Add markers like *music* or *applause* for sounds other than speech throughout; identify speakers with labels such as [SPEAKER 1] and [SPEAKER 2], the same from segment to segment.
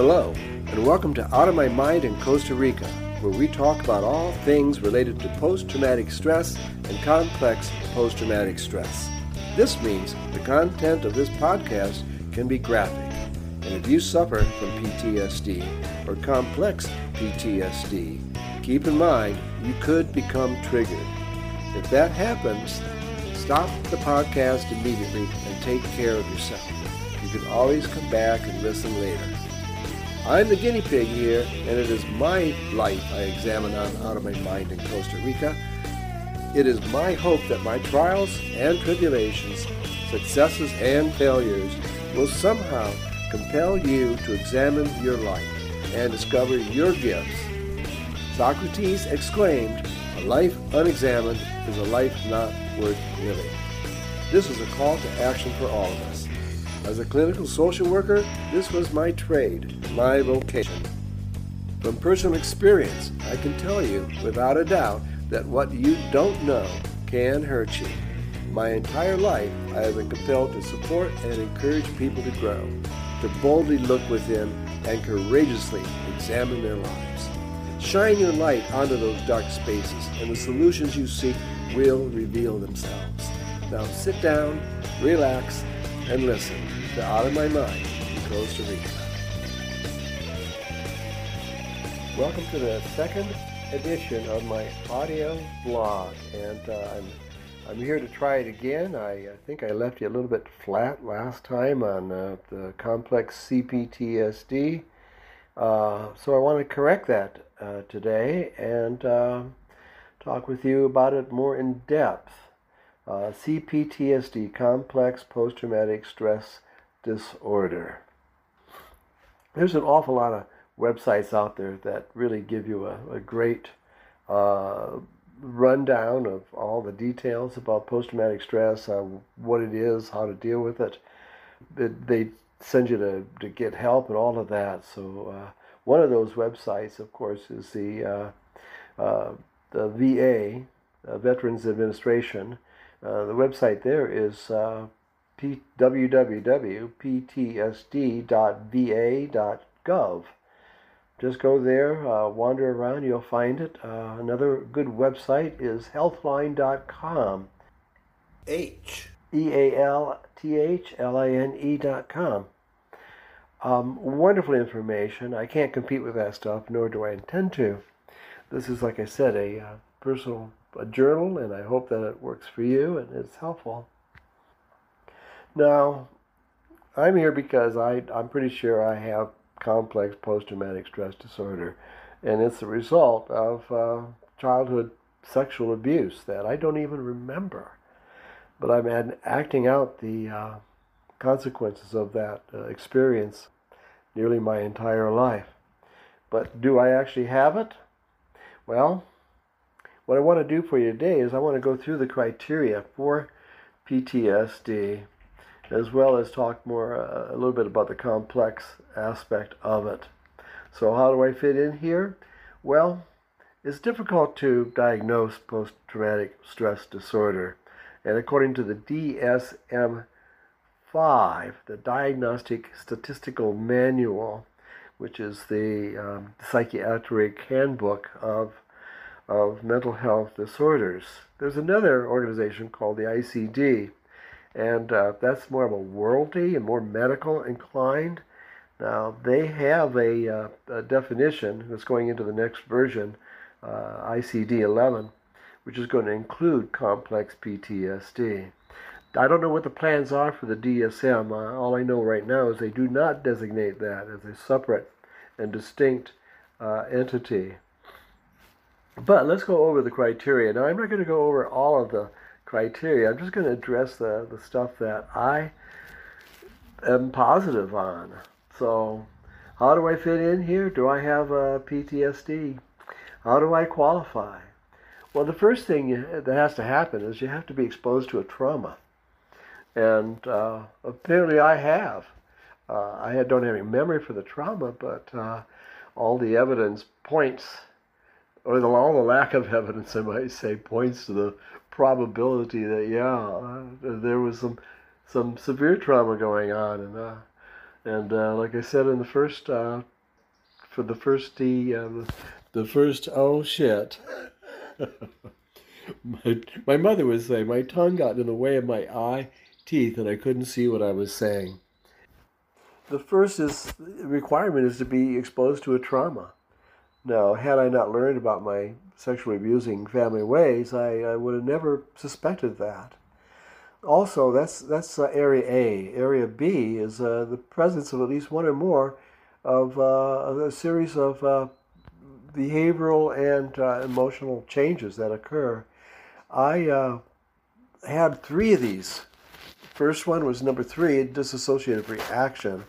[SPEAKER 1] Hello, and welcome to Out of My Mind in Costa Rica, where we talk about all things related to post traumatic stress and complex post traumatic stress. This means the content of this podcast can be graphic, and if you suffer from PTSD or complex PTSD, keep in mind you could become triggered. If that happens, stop the podcast immediately and take care of yourself. You can always come back and listen later. I'm the guinea pig here, and it is my life I examine on out of my mind in Costa Rica. It is my hope that my trials and tribulations, successes and failures will somehow compel you to examine your life and discover your gifts. Socrates exclaimed, A life unexamined is a life not worth living. This is a call to action for all of us. As a clinical social worker, this was my trade, my vocation. From personal experience, I can tell you without a doubt that what you don't know can hurt you. My entire life, I have been compelled to support and encourage people to grow, to boldly look within and courageously examine their lives. Shine your light onto those dark spaces, and the solutions you seek will reveal themselves. Now sit down, relax, and listen Out of My Mind in Costa Rica. Welcome to the second edition of my audio blog, and uh, I'm I'm here to try it again. I, I, think I left you a little bit flat last time on uh, the complex CPTSD, uh, so I want to correct that uh, today and uh, talk with you about it more in depth. Uh, CPTSD, complex post-traumatic stress disorder. There's an awful lot of websites out there that really give you a, a great uh, rundown of all the details about post traumatic stress, uh, what it is, how to deal with it. it. They send you to, to get help and all of that. So, uh, one of those websites, of course, is the, uh, uh, the VA, uh, Veterans Administration. the website there is P- www.ptsd.va.gov. Just go there, uh, wander around, you'll find it. Uh, another good website is healthline.com. H E A L T H L I N E.com. Um, wonderful information. I can't compete with that stuff, nor do I intend to. This is, like I said, a uh, personal a journal, and I hope that it works for you and it's helpful. Now, I'm here because I, I'm pretty sure I have complex post-traumatic stress disorder, and it's the result of uh, childhood sexual abuse that I don't even remember, but I'm acting out the uh, consequences of that uh, experience nearly my entire life. But do I actually have it? Well, what I want to do for you today is I want to go through the criteria for PTSD as well as talk more uh, a little bit about the complex aspect of it. So, how do I fit in here? Well, it's difficult to diagnose post traumatic stress disorder, and according to the DSM 5, the Diagnostic Statistical Manual, which is the um, psychiatric handbook of, of mental health disorders, there's another organization called the ICD and uh, that's more of a worldly and more medical inclined. Now they have a, uh, a definition that's going into the next version, uh, ICD-11, which is going to include complex PTSD. I don't know what the plans are for the DSM. Uh, all I know right now is they do not designate that as a separate and distinct uh, entity. But let's go over the criteria. Now, I'm not going to go over all of the criteria. I'm just going to address the, the stuff that I am positive on. So, how do I fit in here? Do I have a PTSD? How do I qualify? Well, the first thing that has to happen is you have to be exposed to a trauma. And uh, apparently I have. Uh, I don't have any memory for the trauma, but uh, all the evidence points, or the, all the lack of *laughs* evidence, I might say, points to the probability that yeah, uh, there was some some severe trauma going on, and uh, And uh, like I said in the first, uh, for the first the uh, the first oh shit. *laughs* my, my mother would say my tongue got in the way of my eye teeth and I couldn't see what I was saying. The first is requirement is to be exposed to a trauma. Now, had I not learned about my sexually abusing family ways, I, I would have never suspected that. Also, that's that's uh, area A. Area B is uh, the presence of at least one or more of uh, a series of uh, behavioral and uh, emotional changes that occur. I uh, had three of these. First one was number three, dissociative reaction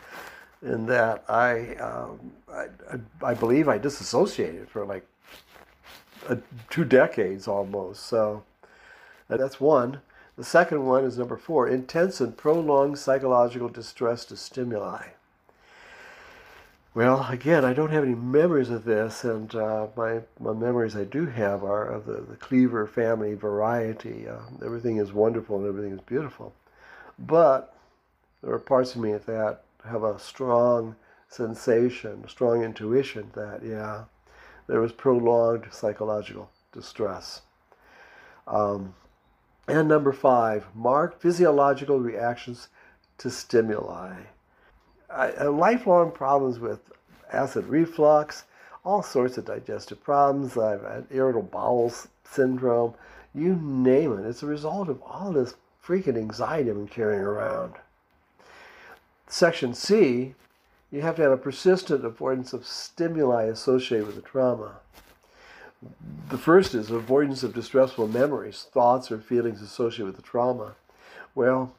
[SPEAKER 1] in that I, um, I, I, believe I disassociated for like a, two decades almost. So that's one. The second one is number four intense and prolonged psychological distress to stimuli. Well, again, I don't have any memories of this, and uh, my, my memories I do have are of the, the Cleaver family variety. Uh, everything is wonderful and everything is beautiful. But there are parts of me that have a strong sensation, strong intuition that, yeah, there was prolonged psychological distress. Um, and number five, marked physiological reactions to stimuli. I, lifelong problems with acid reflux, all sorts of digestive problems. I've had irritable bowel syndrome, you name it. It's a result of all this freaking anxiety I've been carrying around. Section C, you have to have a persistent avoidance of stimuli associated with the trauma. The first is avoidance of distressful memories, thoughts, or feelings associated with the trauma. Well,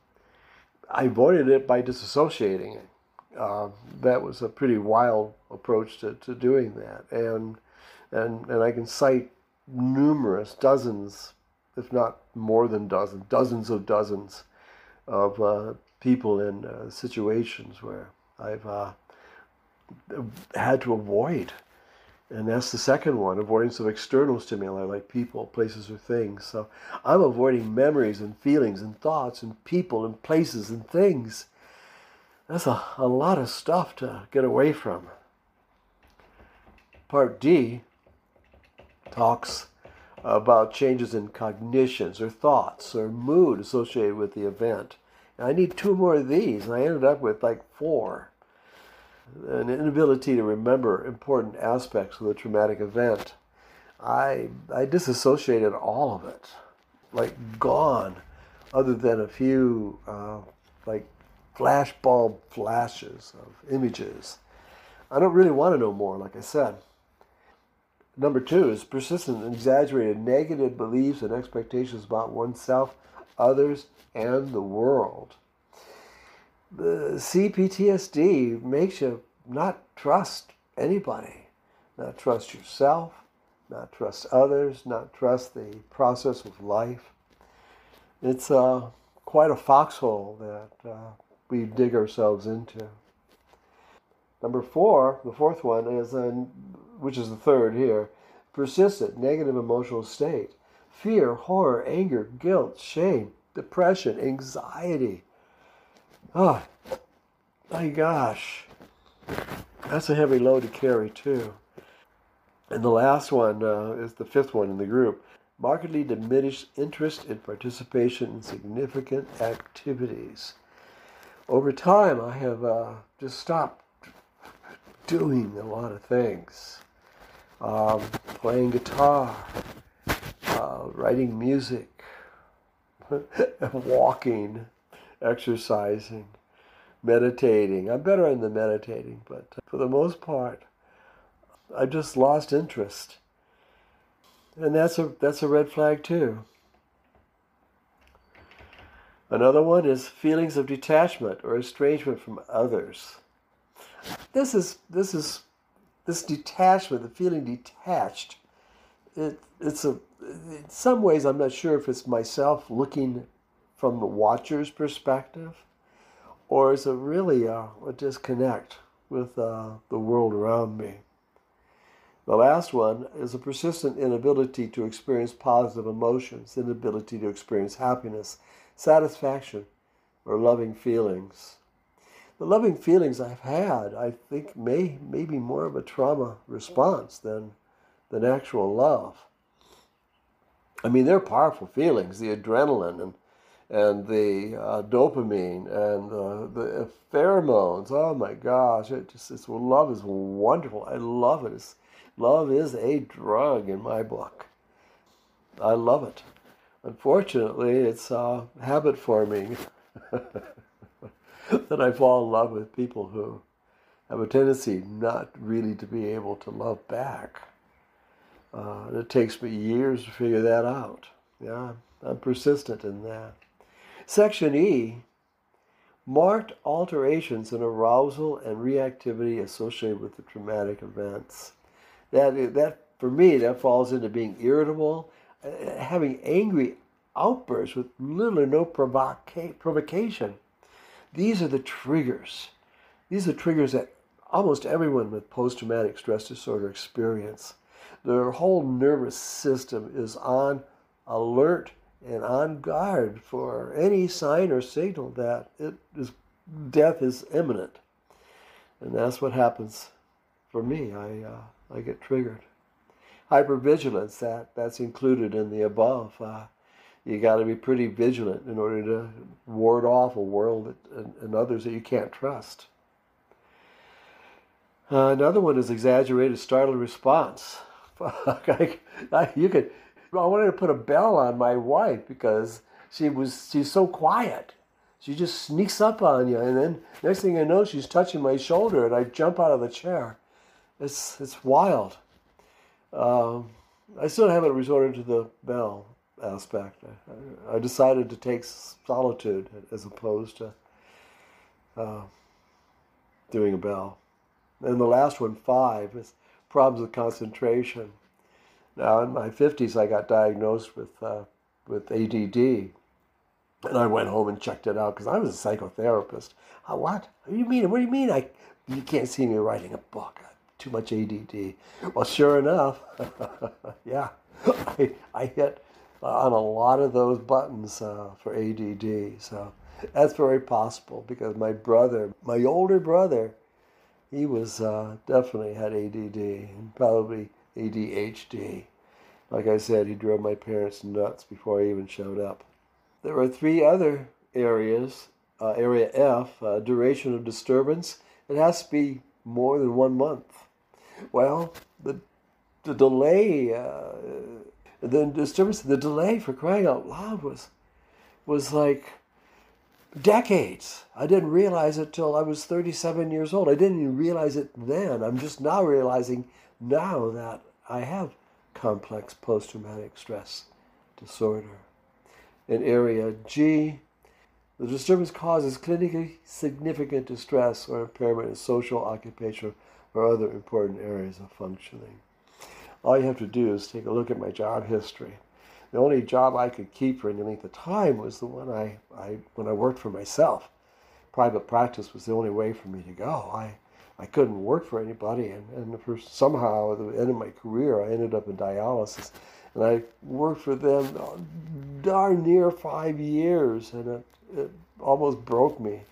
[SPEAKER 1] I avoided it by disassociating it. Uh, that was a pretty wild approach to, to doing that. And, and, and I can cite numerous, dozens, if not more than dozens, dozens of dozens of uh, people in uh, situations where I've uh, had to avoid. And that's the second one avoidance of external stimuli like people, places, or things. So I'm avoiding memories and feelings and thoughts and people and places and things. That's a, a lot of stuff to get away from. Part D talks about changes in cognitions or thoughts or mood associated with the event. I need two more of these, and I ended up with like four. An inability to remember important aspects of the traumatic event. I I disassociated all of it, like gone, other than a few uh, like flashbulb flashes of images. I don't really want to know more, like I said. Number two is persistent exaggerated negative beliefs and expectations about oneself, others, and the world. The CPTSD makes you not trust anybody, not trust yourself, not trust others, not trust the process of life. It's uh, quite a foxhole that uh, we dig ourselves into. Number four, the fourth one is, in, which is the third here, persistent negative emotional state. Fear, horror, anger, guilt, shame, depression, anxiety. Oh, my gosh. That's a heavy load to carry, too. And the last one uh, is the fifth one in the group markedly diminished interest in participation in significant activities. Over time, I have uh, just stopped doing a lot of things um, playing guitar, uh, writing music, *laughs* walking, exercising, meditating. I'm better in the meditating, but for the most part, I've just lost interest. And that's a that's a red flag too. Another one is feelings of detachment or estrangement from others. This is this is this detachment, the feeling detached, it, it's a, in some ways, I'm not sure if it's myself looking from the watcher's perspective or is it really a, a disconnect with uh, the world around me. The last one is a persistent inability to experience positive emotions, inability to experience happiness, satisfaction, or loving feelings. the loving feelings I've had, I think may maybe more of a trauma response than than actual love. I mean, they're powerful feelings, the adrenaline and and the uh, dopamine and uh, the pheromones. Oh my gosh, it just it's, love is wonderful. I love it. It's, love is a drug in my book. I love it. Unfortunately, it's uh, habit forming *laughs* that I fall in love with people who have a tendency not really to be able to love back. Uh, it takes me years to figure that out. Yeah, I'm persistent in that. Section E marked alterations in arousal and reactivity associated with the traumatic events. That, that for me, that falls into being irritable, uh, having angry outbursts with little or no provoca- provocation. These are the triggers. These are triggers that almost everyone with post traumatic stress disorder experience. Their whole nervous system is on alert and on guard for any sign or signal that it is death is imminent. And that's what happens for me. I uh, I get triggered. Hypervigilance that that's included in the above. Uh, you got to be pretty vigilant in order to ward off a world and, and others that you can't trust. Uh, another one is exaggerated startled response. I, I, you could I wanted to put a bell on my wife because she was she's so quiet. She just sneaks up on you, and then next thing I know, she's touching my shoulder, and I jump out of the chair. It's it's wild. Um, I still haven't resorted to the bell aspect. I, I, decided to take solitude as opposed to uh, doing a bell. And the last one, five, is problems with concentration. Now, in my 50s, I got diagnosed with, uh, with ADD. And I went home and checked it out because I was a psychotherapist. What? What do you mean? What do you mean? I, you can't see me writing a book. Too much ADD. Well, sure enough, *laughs* yeah, I, I hit on a lot of those buttons uh, for ADD. So that's very possible because my brother, my older brother, he was uh, definitely had ADD and probably ADHD. Like I said, he drove my parents nuts before I even showed up. There were three other areas. Uh, area F, uh, duration of disturbance. It has to be more than one month. Well, the, the delay, uh, the disturbance, the delay for crying out loud was, was like decades. I didn't realize it till I was 37 years old. I didn't even realize it then. I'm just now realizing now that I have complex post traumatic stress disorder. In area G, the disturbance causes clinically significant distress or impairment in social, occupational, or other important areas of functioning. All you have to do is take a look at my job history. The only job I could keep for any length of time was the one I, I when I worked for myself. Private practice was the only way for me to go. I I couldn't work for anybody, and, and for somehow at the end of my career, I ended up in dialysis, and I worked for them darn near five years, and it, it almost broke me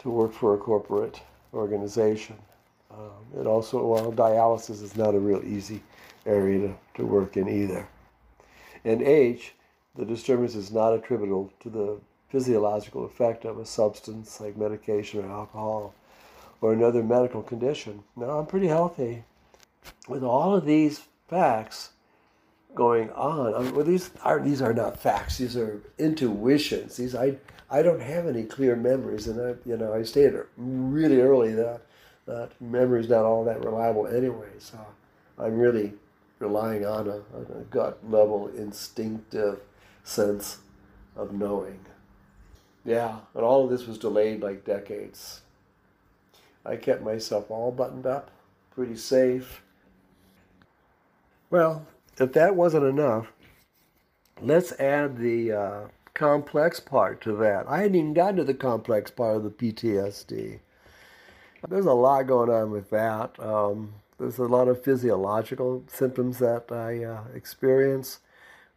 [SPEAKER 1] to work for a corporate organization. Um, it also, well, dialysis is not a real easy area to, to work in either. In H, the disturbance is not attributable to the physiological effect of a substance like medication or alcohol or another medical condition. Now, I'm pretty healthy. With all of these facts going on, I mean, well, these are these are not facts. These are intuitions. These I I don't have any clear memories, and I you know I stated really early that that memory is not all that reliable anyway. So I'm really relying on a, on a gut level instinctive sense of knowing. Yeah, and all of this was delayed like decades. I kept myself all buttoned up, pretty safe. Well, if that wasn't enough, let's add the uh, complex part to that. I hadn't even gotten to the complex part of the PTSD. There's a lot going on with that. Um, there's a lot of physiological symptoms that I uh, experience,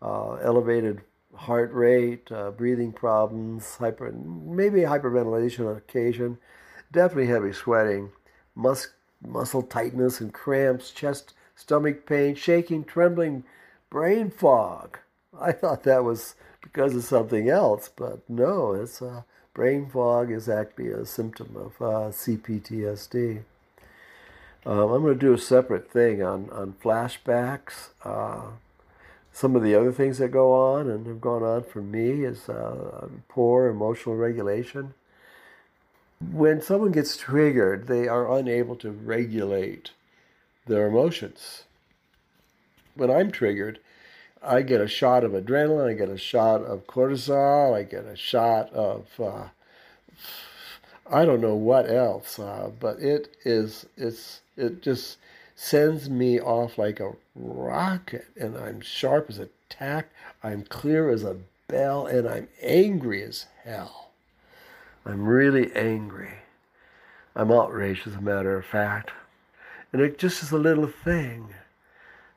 [SPEAKER 1] uh, elevated heart rate, uh, breathing problems, hyper, maybe hyperventilation on occasion, definitely heavy sweating, mus- muscle tightness and cramps, chest, stomach pain, shaking, trembling, brain fog. I thought that was because of something else, but no, it's uh, brain fog is actually a symptom of uh, CPTSD. Um, I'm going to do a separate thing on, on flashbacks. Uh, some of the other things that go on and have gone on for me is uh, poor emotional regulation. When someone gets triggered, they are unable to regulate their emotions. When I'm triggered, I get a shot of adrenaline, I get a shot of cortisol, I get a shot of uh, I don't know what else, uh, but it is it's it just sends me off like a rocket, and I'm sharp as a tack, I'm clear as a bell, and I'm angry as hell. I'm really angry. I'm outraged, as a matter of fact, and it just is a little thing,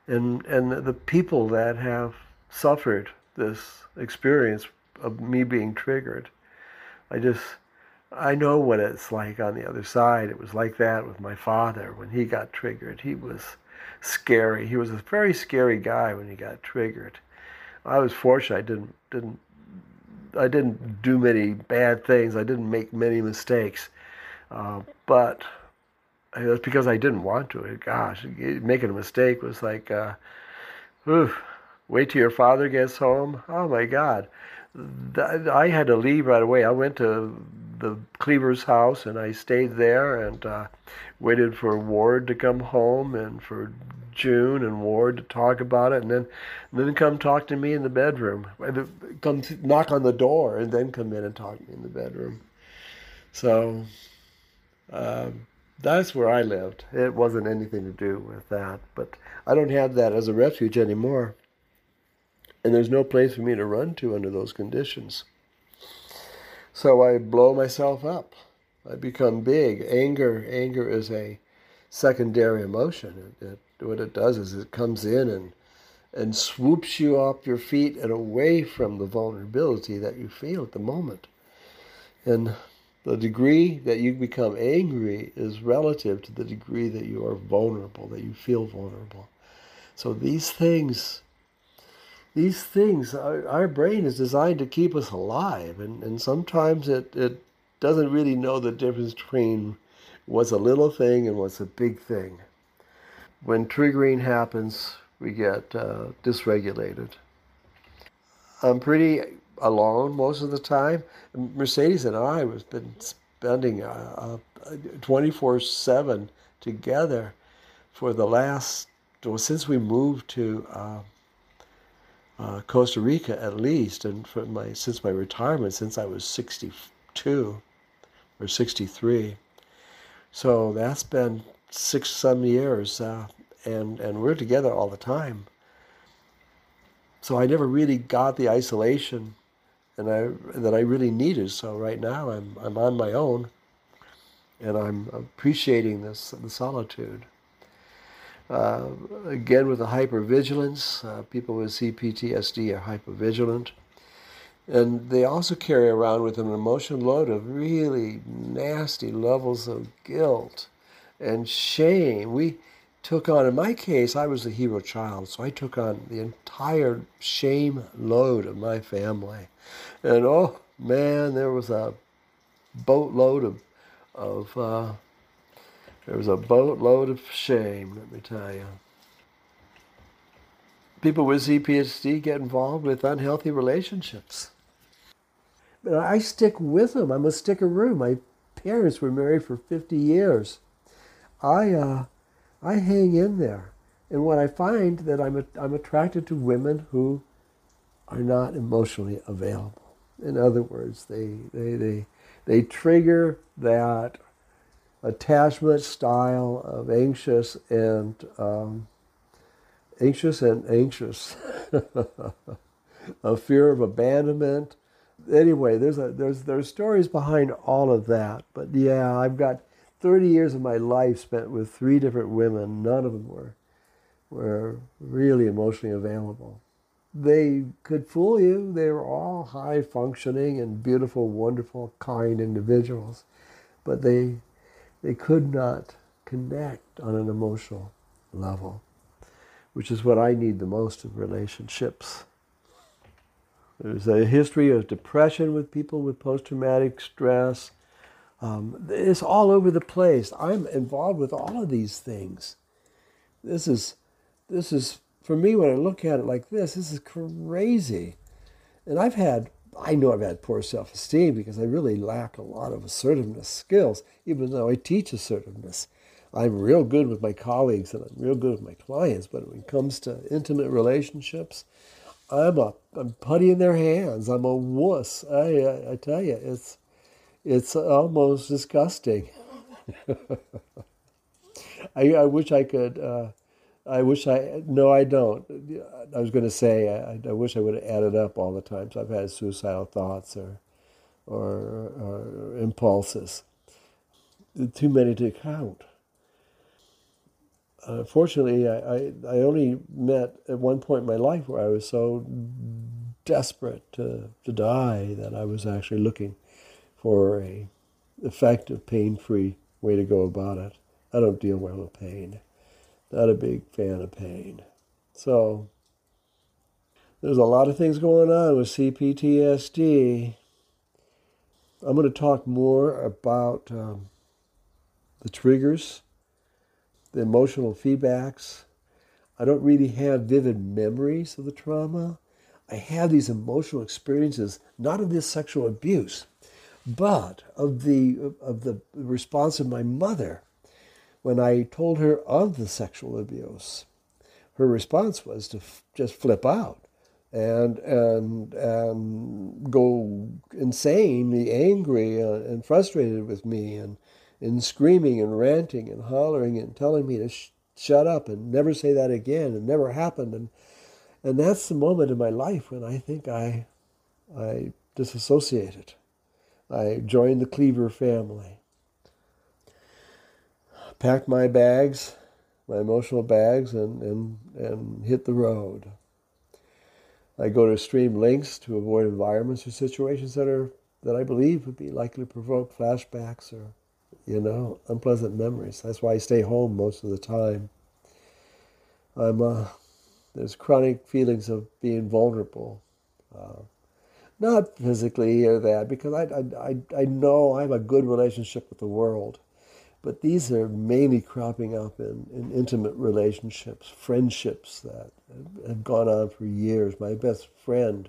[SPEAKER 1] and and the people that have suffered this experience of me being triggered, I just I know what it's like on the other side. It was like that with my father when he got triggered. He was scary. He was a very scary guy when he got triggered. I was fortunate. I didn't didn't I didn't do many bad things. I didn't make many mistakes, uh, but it's because I didn't want to. Gosh, making a mistake was like, uh, oof, wait till your father gets home. Oh my God, I had to leave right away. I went to the Cleaver's house and I stayed there and uh, waited for Ward to come home and for June and Ward to talk about it and then and then come talk to me in the bedroom. Come knock on the door and then come in and talk to me in the bedroom. So uh, that's where I lived. It wasn't anything to do with that, but I don't have that as a refuge anymore. And there's no place for me to run to under those conditions. So I blow myself up. I become big. Anger, anger is a secondary emotion. It, it, what it does is it comes in and and swoops you off your feet and away from the vulnerability that you feel at the moment. And the degree that you become angry is relative to the degree that you are vulnerable, that you feel vulnerable. So these things these things, our, our, brain is designed to keep us alive, and, and sometimes it, it doesn't really know the difference between what's a little thing and what's a big thing. When triggering happens, we get uh, dysregulated. I'm pretty alone most of the time. Mercedes and I have been spending 24 uh, uh, 7 together for the last, well, since we moved to uh, uh, Costa Rica at least, and for my since my retirement, since I was 62 or 63. So that's been six some years, uh, and and we're together all the time. So I never really got the isolation, and I that I really needed. So right now I'm I'm on my own, and I'm appreciating this the solitude. Uh, again, with the hypervigilance, uh, people with CPTSD are hypervigilant. And they also carry around with them an emotional load of really nasty levels of guilt and shame. We took on, in my case, I was the hero child, so I took on the entire shame load of my family. And oh man, there was a boatload of, of uh, there was a boatload of shame, let me tell you. People with CPTSD get involved with unhealthy relationships. But I stick with them. I'm a stickeroo. My parents were married for 50 years. I, uh, I hang in there. And when I find that I'm, a, I'm attracted to women who are not emotionally available. In other words, they, they, they, they trigger that attachment style of anxious and um, anxious and anxious, *laughs* a fear of abandonment. Anyway, there's a there's there's stories behind all of that. But yeah, I've got 30 years of my life spent with three different women. None of them were were really emotionally available. they could fool you. They were all high functioning and beautiful, wonderful, kind individuals, but they they could not connect on an emotional level, which is what I need the most in relationships. There's a history of depression with people with post traumatic stress. Um, it's all over the place. I'm involved with all of these things. This is, this is for me when I look at it like this. This is crazy, and I've had. I know I've had poor self esteem because I really lack a lot of assertiveness skills, even though I teach assertiveness. I'm real good with my colleagues and I'm real good with my clients, but when it comes to intimate relationships, I'm a I'm putty in their hands. I'm a wuss. I, I, I tell you, it's it's almost disgusting. *laughs* I, I wish I could. Uh, I wish I. No, I don't. I was going to say I, I wish I would have added up all the times I've had suicidal thoughts or or, or impulses. Too many to count. Unfortunately, I, I, I only met at one point in my life where I was so desperate to, to die that I was actually looking for a effective, pain-free way to go about it. I don't deal well with pain. Not a big fan of pain. So there's a lot of things going on with CPTSD. I'm going to talk more about um, the triggers the emotional feedbacks. I don't really have vivid memories of the trauma. I have these emotional experiences, not of this sexual abuse, but of the of the response of my mother when I told her of the sexual abuse. Her response was to f- just flip out and and and go insanely angry uh, and frustrated with me and and screaming and ranting and hollering and telling me to sh- shut up and never say that again and never happened and and that's the moment in my life when I think I I disassociated. I joined the Cleaver family. Packed my bags, my emotional bags, and, and, and hit the road. I go to extreme lengths to avoid environments or situations that are that I believe would be likely to provoke flashbacks or you know, unpleasant memories. That's why I stay home most of the time. I'm uh, there's chronic feelings of being vulnerable, uh, not physically or that, because I, I, I, I know I have a good relationship with the world, but these are mainly cropping up in, in intimate relationships, friendships that have gone on for years. My best friend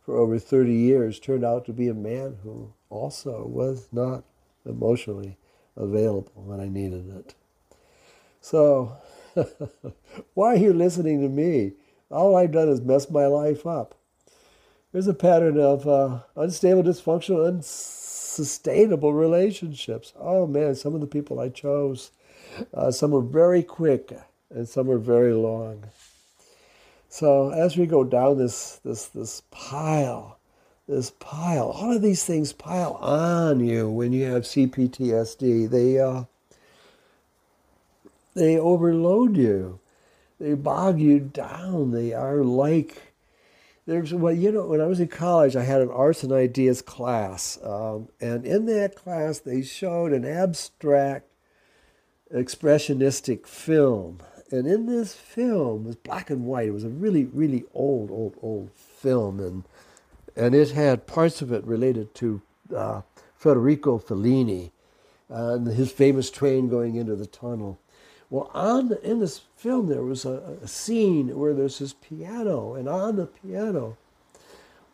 [SPEAKER 1] for over 30 years turned out to be a man who also was not emotionally available when I needed it. So, *laughs* why are you listening to me? All I've done is mess my life up. There's a pattern of uh, unstable, dysfunctional, unsustainable relationships. Oh man, some of the people I chose, uh, some were very quick and some were very long. So as we go down this this this pile this pile. All of these things pile on you when you have CPTSD. They uh, they overload you. They bog you down. They are like there's well, you know, when I was in college, I had an arts and ideas class, um, and in that class, they showed an abstract, expressionistic film. And in this film, it was black and white. It was a really, really old, old, old film, and and it had parts of it related to uh, Federico Fellini and his famous train going into the tunnel. Well, on the, in this film, there was a, a scene where there's this piano, and on the piano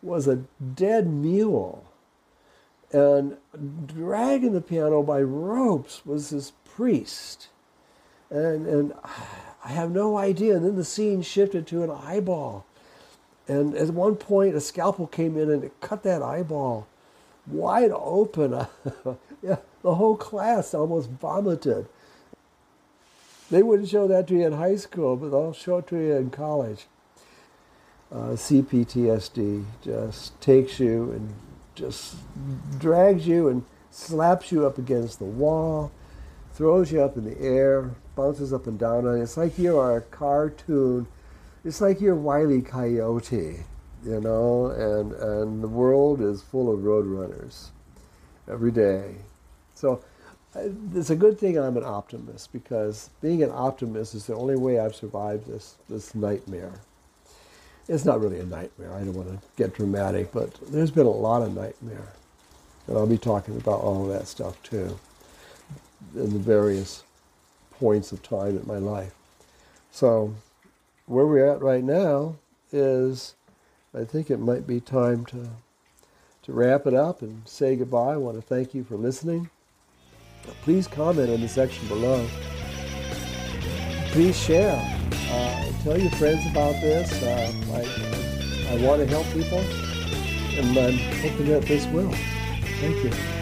[SPEAKER 1] was a dead mule. And dragging the piano by ropes was this priest. And, and I have no idea. And then the scene shifted to an eyeball. And at one point, a scalpel came in and it cut that eyeball wide open. *laughs* yeah, the whole class almost vomited. They wouldn't show that to you in high school, but they'll show it to you in college. Uh, CPTSD just takes you and just drags you and slaps you up against the wall, throws you up in the air, bounces up and down on you. It's like you are a cartoon it's like you're Wiley Coyote, you know, and and the world is full of road runners every day. So Uh, it's a good thing I'm an optimist because being an optimist is the only way I've survived this this nightmare. It's not really a nightmare. I don't want to get dramatic, but there's been a lot of nightmare, and I'll be talking about all of that stuff too in the various points of time in my life. So where we're at right now is I think it might be time to to wrap it up and say goodbye. I want to thank you for listening. Please comment in the section below. Please share. Uh, tell your friends about this. Uh, I, I want to help people, and I'm hoping that this will. Thank you.